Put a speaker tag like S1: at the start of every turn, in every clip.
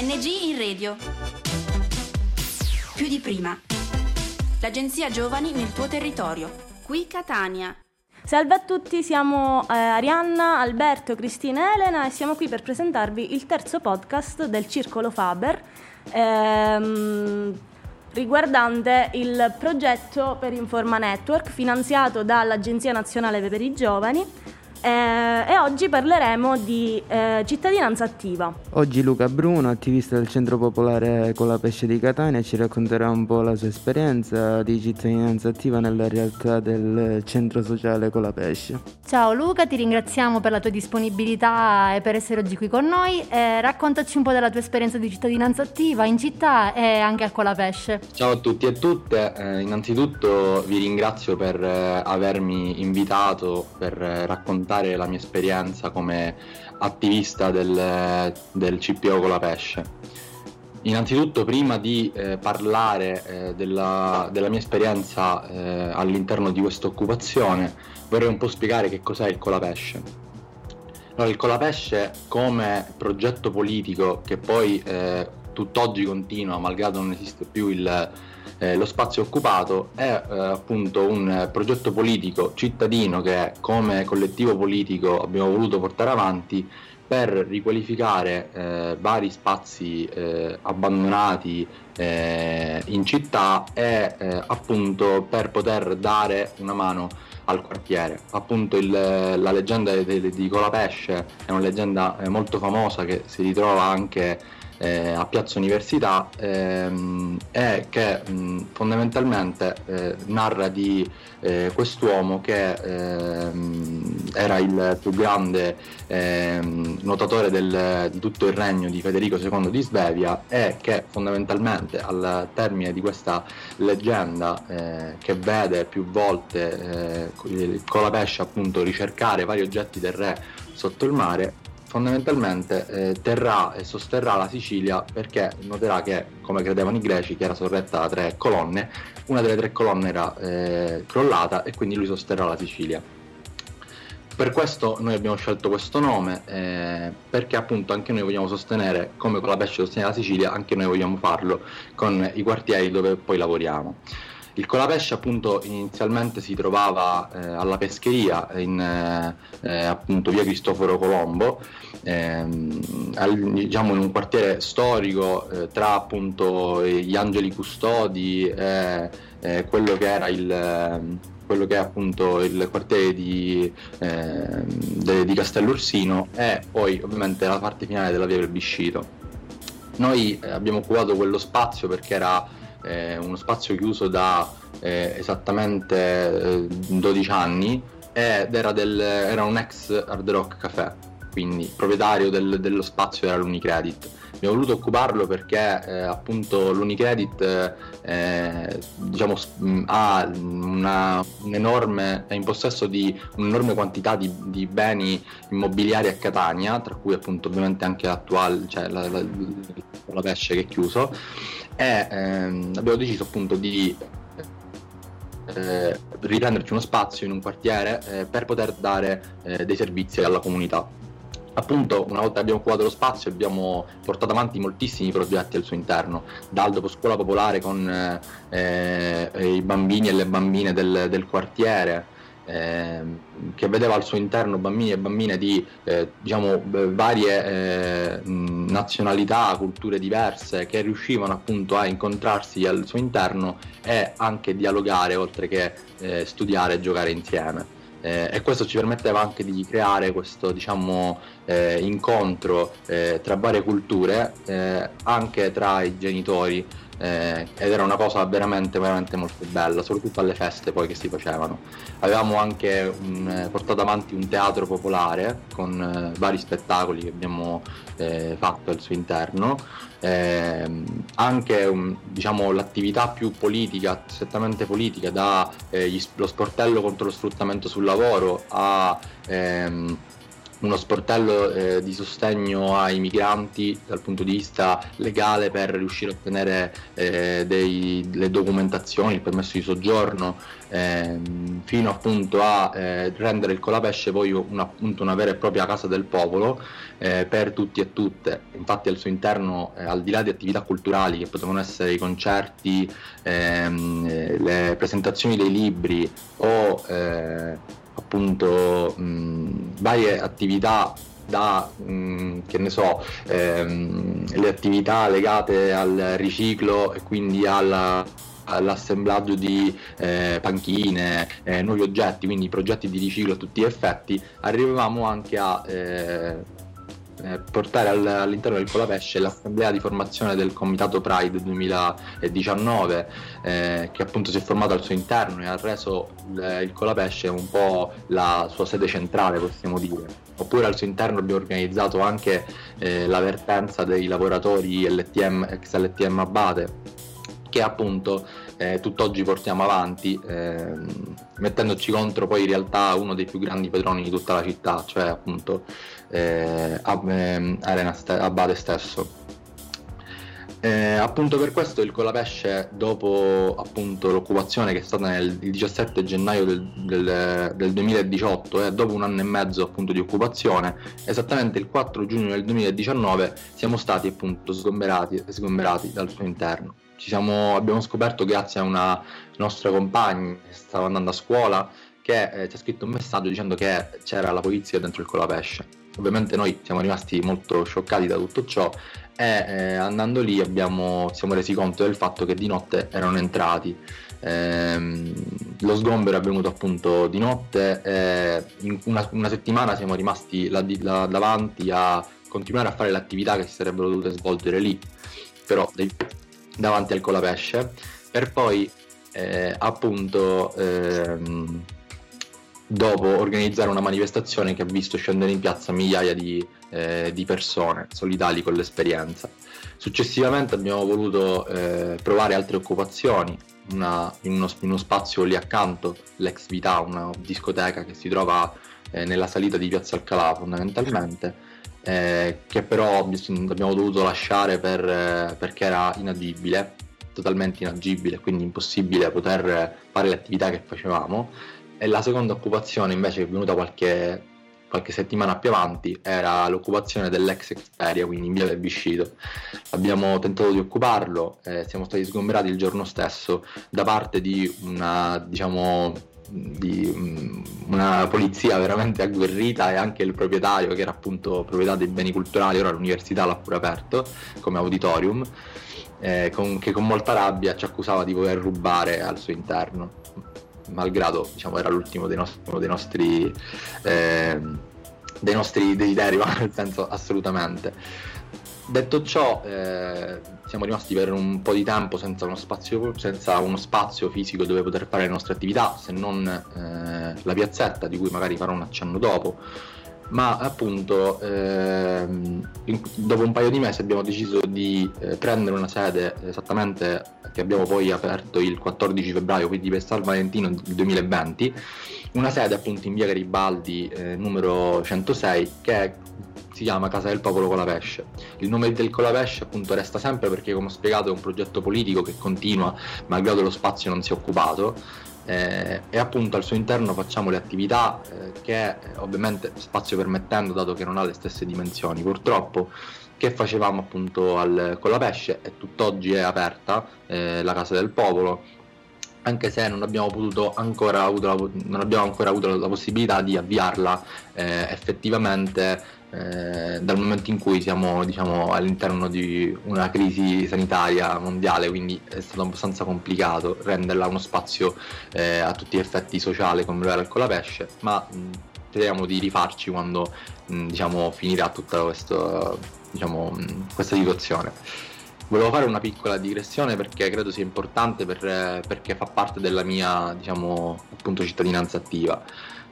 S1: ANG in radio. Più di prima. L'agenzia Giovani nel tuo territorio. Qui Catania.
S2: Salve a tutti, siamo eh, Arianna, Alberto, Cristina e Elena e siamo qui per presentarvi il terzo podcast del Circolo Faber ehm, riguardante il progetto per Informa Network finanziato dall'Agenzia Nazionale per i Giovani eh, e oggi parleremo di eh, cittadinanza attiva.
S3: Oggi Luca Bruno, attivista del Centro Popolare con la Pesce di Catania, ci racconterà un po' la sua esperienza di cittadinanza attiva nella realtà del Centro Sociale con la Pesce.
S4: Ciao Luca, ti ringraziamo per la tua disponibilità e per essere oggi qui con noi. Eh, raccontaci un po' della tua esperienza di cittadinanza attiva in città e anche a Colapesce.
S5: Ciao a tutti e tutte, eh, innanzitutto vi ringrazio per eh, avermi invitato per eh, raccontare raccontare la mia esperienza come attivista del, del CPO con la pesce. Innanzitutto, prima di eh, parlare eh, della, della, mia esperienza eh, all'interno di questa occupazione, vorrei un po' spiegare che cos'è il Colapesce. Allora, il Colapesce come progetto politico che poi eh, tutt'oggi continua, malgrado non esiste più il, eh, lo spazio occupato è eh, appunto un progetto politico cittadino che come collettivo politico abbiamo voluto portare avanti per riqualificare eh, vari spazi eh, abbandonati eh, in città e eh, appunto per poter dare una mano al quartiere. Appunto il, la leggenda di, di Colapesce è una leggenda molto famosa che si ritrova anche eh, a Piazza Università ehm, e che mh, fondamentalmente eh, narra di eh, quest'uomo che ehm, era il più grande ehm, nuotatore del, di tutto il regno di Federico II di Svevia e che fondamentalmente al termine di questa leggenda eh, che vede più volte eh, Colapesce appunto ricercare vari oggetti del re sotto il mare fondamentalmente eh, terrà e sosterrà la Sicilia perché noterà che, come credevano i greci, che era sorretta da tre colonne, una delle tre colonne era eh, crollata e quindi lui sosterrà la Sicilia. Per questo noi abbiamo scelto questo nome, eh, perché appunto anche noi vogliamo sostenere, come con la pesce sostiene la Sicilia, anche noi vogliamo farlo con i quartieri dove poi lavoriamo. Il Colapesce appunto inizialmente si trovava eh, alla pescheria in eh, eh appunto via Cristoforo Colombo, ehm, al, diciamo in un quartiere storico eh, tra appunto gli Angeli Custodi e eh, quello che era il quello che è appunto il quartiere di, eh, de, di Castellorsino e poi ovviamente la parte finale della via del Biscito. Noi eh, abbiamo occupato quello spazio perché era eh, uno spazio chiuso da eh, esattamente 12 eh, anni ed era, del, era, un ex Hard Rock Café, quindi proprietario del, dello spazio era l'Unicredit. Abbiamo voluto occuparlo perché eh, appunto l'Unicredit eh, diciamo, ha una, un enorme, è in possesso di un'enorme quantità di, di, beni immobiliari a Catania, tra cui appunto ovviamente anche l'attuale, cioè la, la, la pesce che è chiuso e ehm, abbiamo deciso appunto di eh, riprenderci uno spazio in un quartiere eh, per poter dare eh, dei servizi alla comunità. Appunto, una volta che abbiamo occupato lo spazio, abbiamo portato avanti moltissimi progetti al suo interno, dal dopo scuola popolare con eh, i bambini e le bambine del, del quartiere, eh, che vedeva al suo interno bambini e bambine di eh, diciamo, varie eh, nazionalità, culture diverse, che riuscivano appunto a incontrarsi al suo interno e anche dialogare oltre che eh, studiare e giocare insieme. Eh, e questo ci permetteva anche di creare questo diciamo, eh, incontro tra varie culture anche tra i genitori eh, ed era una cosa veramente, veramente molto bella, soprattutto alle feste poi che si facevano. Avevamo anche un, eh, portato avanti un teatro popolare con eh, vari spettacoli che abbiamo eh, fatto al suo interno, ehm, anche um, diciamo, l'attività più politica, strettamente politica, dallo eh, sportello contro lo sfruttamento sul lavoro a... Ehm, uno sportello eh, di sostegno ai migranti dal punto di vista legale per riuscire a ottenere eh, dei, le documentazioni, il permesso di soggiorno, ehm, fino appunto a eh, rendere il Colapesce poi una, appunto una vera e propria casa del popolo eh, per tutti e tutte. Infatti al suo interno, eh, al di là di attività culturali che potevano essere i concerti, ehm, eh, le presentazioni dei libri o appunto mh, varie attività da, mh, che ne so, ehm, le attività legate al riciclo e quindi alla, all'assemblaggio di eh, panchine, eh, nuovi oggetti, quindi progetti di riciclo a tutti gli effetti, arrivavamo anche a eh, eh, portare al, all'interno del Colapesce l'assemblea di formazione del Comitato Pride 2019 eh, che appunto si è formato al suo interno e ha reso il, il Colapesce un po' la sua sede centrale possiamo dire. Oppure al suo interno abbiamo organizzato anche eh, la dei lavoratori LTM, ex LTM Abate che appunto eh, tutt'oggi portiamo avanti eh, mettendoci contro poi in realtà uno dei più grandi padroni di tutta la città cioè appunto eh, ehm, Arena Ste- Abate stesso. Eh, appunto per questo il Colapesce, dopo appunto, l'occupazione che è stata nel 17 gennaio del, del, del 2018 e eh, dopo un anno e mezzo appunto, di occupazione, esattamente il 4 giugno del 2019 siamo stati appunto sgomberati, sgomberati dal suo interno. Siamo, abbiamo scoperto grazie a una nostra compagna che stava andando a scuola che eh, ci ha scritto un messaggio dicendo che c'era la polizia dentro il Colapesce Ovviamente noi siamo rimasti molto scioccati da tutto ciò e eh, andando lì abbiamo, siamo resi conto del fatto che di notte erano entrati. Eh, lo sgombero è avvenuto appunto di notte e in una, una settimana siamo rimasti là, là davanti a continuare a fare le attività che si sarebbero dovute svolgere lì, però davanti al colapesce, per poi eh, appunto ehm, dopo organizzare una manifestazione che ha visto scendere in piazza migliaia di, eh, di persone solidali con l'esperienza. Successivamente abbiamo voluto eh, provare altre occupazioni, una, in, uno, in, uno, spazio lì accanto, l'ex Vita, una discoteca che si trova eh, nella salita di Piazza Alcalà fondamentalmente, eh, che però abbiamo dovuto lasciare per, eh, perché era inagibile, totalmente inagibile, quindi impossibile poter fare le attività che facevamo e la seconda occupazione invece che è venuta qualche, qualche settimana più avanti era l'occupazione dell'ex Xperia, quindi in via del Viscito. Abbiamo tentato di occuparlo, eh, siamo stati sgomberati il giorno stesso da parte di una, diciamo, di mm, una polizia veramente agguerrita e anche il proprietario che era appunto proprietà dei beni culturali, ora l'università l'ha pure aperto come auditorium, eh, con, che con molta rabbia ci accusava di voler rubare al suo interno malgrado diciamo, era l'ultimo dei nostri, dei nostri, eh, dei nostri desideri, ma nel senso assolutamente. Detto ciò, eh, siamo rimasti per un po' di tempo senza uno, spazio, senza uno spazio fisico dove poter fare le nostre attività, se non eh, la piazzetta, di cui magari farò un accenno dopo. Ma appunto ehm, dopo un paio di mesi abbiamo deciso di eh, prendere una sede esattamente che abbiamo poi aperto il 14 febbraio, quindi per San Valentino del 2020, una sede appunto in via Garibaldi eh, numero 106 che si chiama Casa del Popolo Colapesce. Il nome del Colapesce appunto resta sempre perché come ho spiegato è un progetto politico che continua malgrado lo spazio non sia occupato eh, e appunto al suo interno facciamo le attività eh, che ovviamente spazio permettendo dato che non ha le stesse dimensioni purtroppo che facevamo appunto al, con la pesce e tutt'oggi è aperta eh, la casa del popolo anche se non abbiamo, ancora avuto la, non abbiamo ancora avuto la possibilità di avviarla eh, effettivamente eh, dal momento in cui siamo diciamo, all'interno di una crisi sanitaria mondiale, quindi è stato abbastanza complicato renderla uno spazio eh, a tutti gli effetti sociale come lo era il Colapesce, ma mh, speriamo di rifarci quando mh, diciamo, finirà tutta questo, diciamo, mh, questa situazione. Volevo fare una piccola digressione perché credo sia importante per, perché fa parte della mia diciamo, appunto, cittadinanza attiva.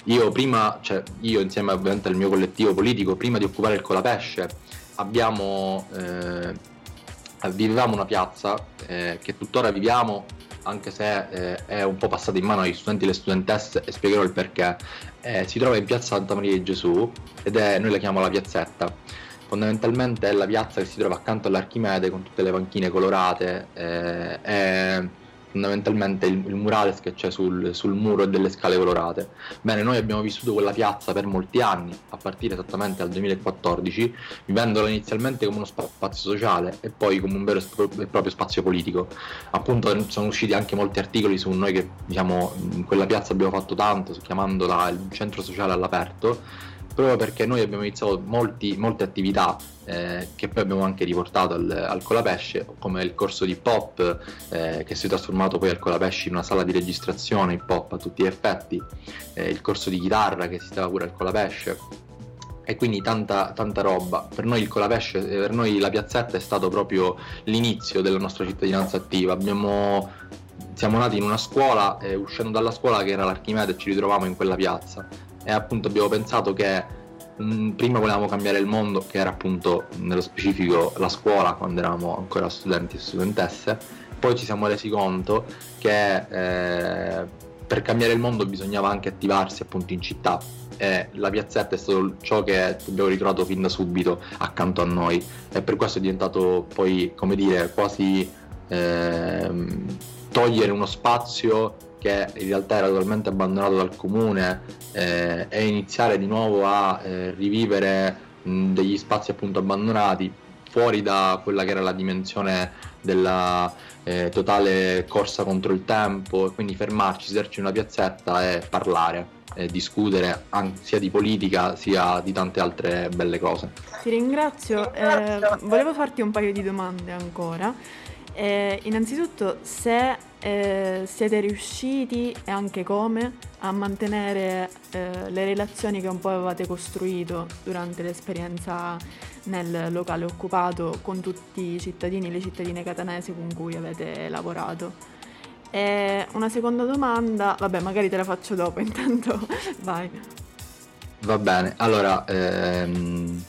S5: Io prima, cioè io insieme ovviamente al mio collettivo politico, prima di occupare il Colapesce, abbiamo, eh, vivevamo una piazza eh, che tuttora viviamo anche se eh, è un po' passata in mano agli studenti e alle studentesse e spiegherò il perché, eh, si trova in piazza Santa Maria di Gesù ed è, noi la chiamiamo la piazzetta. Fondamentalmente è la piazza che si trova accanto all'Archimede con tutte le panchine colorate. Eh, è fondamentalmente il, il murales che c'è sul, sul, muro e delle scale colorate. Bene, noi abbiamo vissuto quella piazza per molti anni, a partire esattamente dal 2014, vivendola inizialmente come uno spazio sociale e poi come un vero e proprio spazio politico. Appunto sono usciti anche molti articoli su noi che diciamo in quella piazza abbiamo fatto tanto, chiamandola il centro sociale all'aperto proprio perché noi abbiamo iniziato molti, molte attività eh, che poi abbiamo anche riportato al, al Colapesce, come il corso di hip hop eh, che si è trasformato poi al Colapesce in una sala di registrazione hip hop a tutti gli effetti, eh, il corso di chitarra che esisteva pure al Colapesce e quindi tanta, tanta roba. Per noi il Colapesce, eh, per noi la piazzetta è stato proprio l'inizio della nostra cittadinanza attiva. Abbiamo, siamo nati in una scuola e uscendo dalla scuola che era l'Archimede ci ritrovavamo in quella piazza e appunto abbiamo pensato che mh, mm, prima volevamo cambiare il mondo, che era appunto nello specifico la scuola quando eravamo ancora studenti e studentesse, poi ci siamo resi conto che eh, per cambiare il mondo bisognava anche attivarsi appunto in città. E la piazzetta è stato ciò che abbiamo ritrovato fin da subito accanto a noi. E per questo è diventato poi come dire quasi eh, togliere uno spazio che in realtà era totalmente abbandonato dal comune eh, e iniziare di nuovo a eh, rivivere mh, degli spazi appunto abbandonati fuori da quella che era la dimensione della eh, totale corsa contro il tempo e quindi fermarci, sederci in una piazzetta e parlare discutere sia di politica sia di tante altre belle cose.
S6: Ti ringrazio, eh, volevo farti un paio di domande ancora. Eh, innanzitutto se eh, siete riusciti e anche come a mantenere eh, le relazioni che un po' avevate costruito durante l'esperienza nel locale occupato con tutti i cittadini e le cittadine catanesi con cui avete lavorato. E una seconda domanda, vabbè magari te la faccio dopo, intanto vai.
S5: Va bene, allora ehm,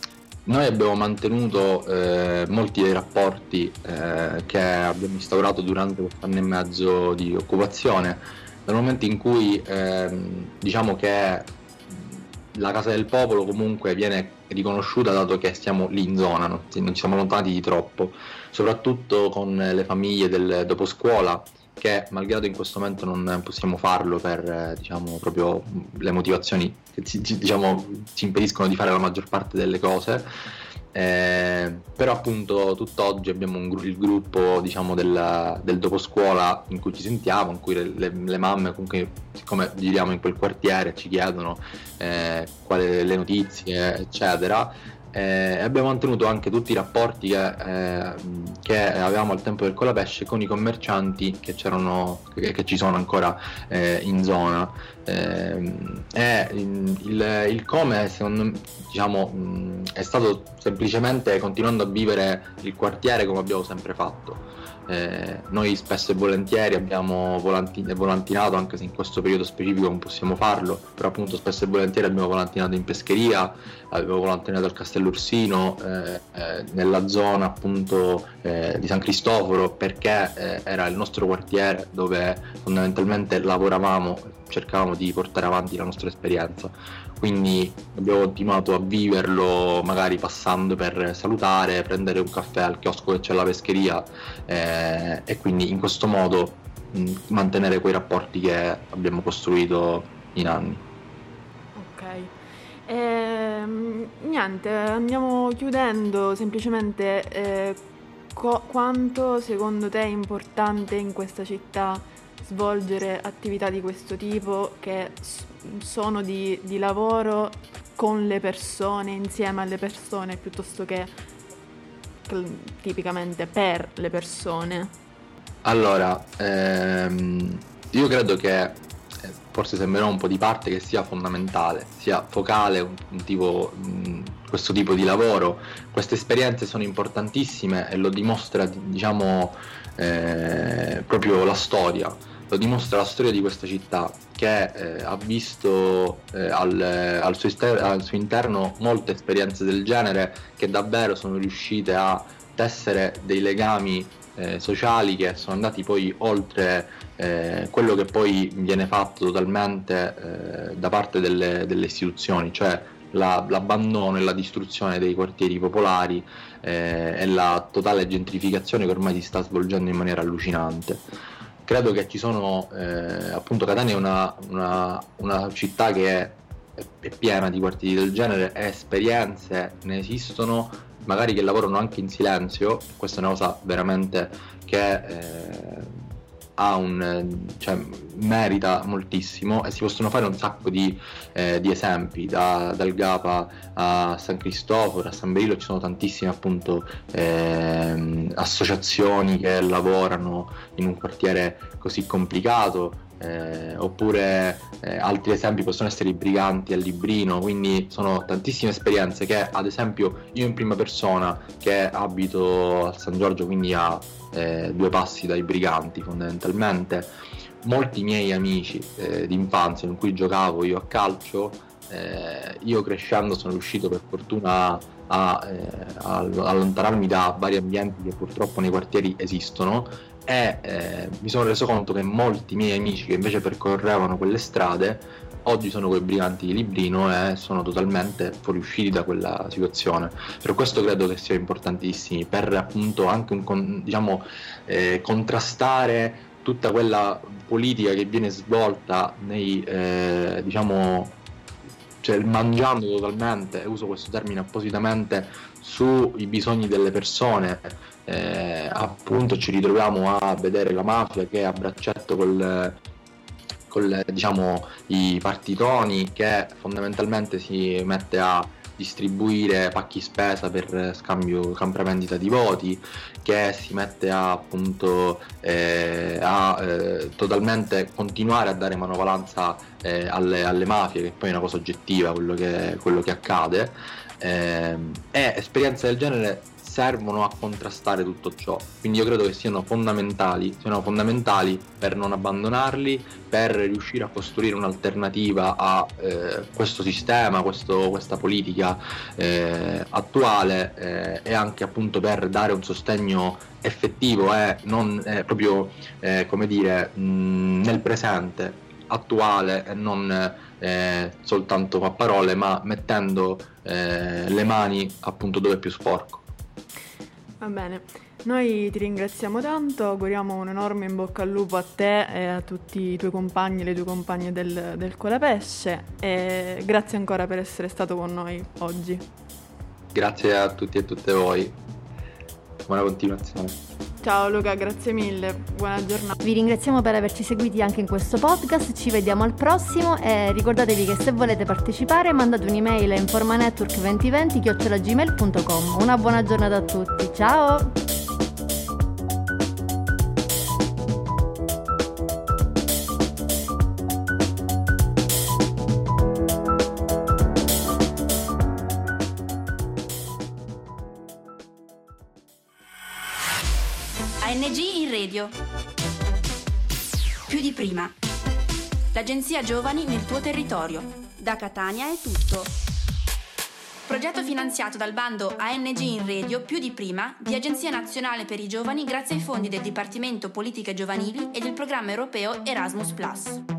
S5: noi abbiamo mantenuto eh, molti dei rapporti eh, che abbiamo instaurato durante quest'anno e mezzo di occupazione, dal momento in cui ehm, diciamo che la Casa del Popolo comunque viene riconosciuta dato che stiamo lì in zona, non, siamo allontanati di troppo, soprattutto con le famiglie del dopo scuola che malgrado in questo momento non possiamo farlo per eh, diciamo, proprio le motivazioni che ci, diciamo, ci impediscono di fare la maggior parte delle cose, eh, però appunto tutt'oggi abbiamo un, il gruppo diciamo, del, del dopo scuola in cui ci sentiamo, in cui le, le, le mamme comunque siccome giriamo in quel quartiere ci chiedono eh, quali le notizie eccetera eh, abbiamo mantenuto anche tutti i rapporti che, eh, che, avevamo al tempo del Colapesce con i commercianti che, che, che ci sono ancora eh, in zona. Eh, e il, il, come secondo diciamo, è stato semplicemente continuando a vivere il quartiere come abbiamo sempre fatto. Eh, noi spesso e volentieri abbiamo volanti- volantinato, anche se in questo periodo specifico non possiamo farlo, però appunto spesso e volentieri abbiamo volantinato in pescheria, avevo volantinato al Castello Ursino, eh, eh, nella zona appunto eh, di San Cristoforo, perché eh, era il nostro quartiere dove fondamentalmente lavoravamo, cercavamo di portare avanti la nostra esperienza quindi abbiamo continuato a viverlo magari passando per salutare, prendere un caffè al chiosco che c'è alla pescheria eh, e quindi in questo modo mh, mantenere quei rapporti che abbiamo costruito in anni.
S6: Ok. Ehm, niente, andiamo chiudendo semplicemente eh, co- quanto secondo te è importante in questa città svolgere attività di questo tipo che sono di, di lavoro con le persone, insieme alle persone, piuttosto che tipicamente per le persone?
S5: Allora, ehm, io credo che eh, forse sembrerà un po' di parte che sia fondamentale, sia focale un, un tipo, mh, questo tipo di lavoro. Queste esperienze sono importantissime e lo dimostra diciamo eh, proprio la storia lo dimostra la storia di questa città che eh, ha visto eh, al, al, suo ester- al, suo interno molte esperienze del genere che davvero sono riuscite a tessere dei legami eh, sociali che sono andati poi oltre eh, quello che poi viene fatto totalmente eh, da parte delle, delle istituzioni, cioè la, l'abbandono e la distruzione dei quartieri popolari eh, e la totale gentrificazione che ormai si sta svolgendo in maniera allucinante. Credo che ci sono, eh, appunto Catania è una, una, una città che è, è, piena di quartieri del genere e esperienze ne esistono, magari che lavorano anche in silenzio, questa è una cosa veramente che... Eh, un, cioè, merita moltissimo e si possono fare un sacco di, eh, di esempi, da, dal Gapa a San Cristoforo, a San Berillo ci sono tantissime appunto eh, associazioni che lavorano in un quartiere così complicato. Eh, oppure eh, altri esempi possono essere i briganti al Librino, quindi sono tantissime esperienze che ad esempio io in prima persona che abito a San Giorgio, quindi a eh, due passi dai briganti fondamentalmente. Molti miei amici eh, d'infanzia con cui giocavo io a calcio, eh, io crescendo sono riuscito per fortuna a, eh, a, allontanarmi da vari ambienti che purtroppo nei quartieri esistono e eh, mi sono reso conto che molti miei amici che invece percorrevano quelle strade oggi sono quei briganti di Librino e sono totalmente fuoriusciti da quella situazione. Per questo credo che sia importantissimo, per appunto anche un, diciamo, eh, contrastare tutta quella politica che viene svolta nei, eh, diciamo, cioè mangiando totalmente, uso questo termine appositamente, sui bisogni delle persone. Eh, appunto ci ritroviamo a vedere la mafia che a braccetto col, con diciamo, i partitoni che fondamentalmente si mette a distribuire pacchi spesa per scambio compravendita di voti che si mette a appunto eh, a eh, totalmente continuare a dare manovalanza eh, alle, alle, mafie che poi è una cosa oggettiva quello che, quello che accade. Ehm, e esperienze del genere servono a contrastare tutto ciò. Quindi io credo che siano fondamentali, siano fondamentali per non abbandonarli, per riuscire a costruire un'alternativa a eh, questo sistema, questo, questa politica eh, attuale eh, e anche appunto per dare un sostegno effettivo e non eh, proprio eh, come dire mh, nel presente attuale e non eh, soltanto a parole ma mettendo le mani appunto dove è più sporco.
S6: Va bene, noi ti ringraziamo tanto, auguriamo un enorme in bocca al lupo a te e a tutti i tuoi compagni e le tue compagne del, del Colapesce e grazie ancora per essere stato con noi oggi.
S5: Grazie a tutti e a tutte voi, buona continuazione.
S6: Ciao Luca, grazie mille, buona giornata.
S4: Vi ringraziamo per averci seguiti anche in questo podcast, ci vediamo al prossimo e ricordatevi che se volete partecipare mandate un'email a informanetwork2020-gmail.com. Una buona giornata a tutti, ciao!
S1: Radio. Più di prima. L'agenzia Giovani nel tuo territorio. Da Catania è tutto. Progetto finanziato dal bando ANG in Radio più di prima di Agenzia Nazionale per i Giovani grazie ai fondi del Dipartimento Politiche Giovanili e del programma europeo Erasmus ⁇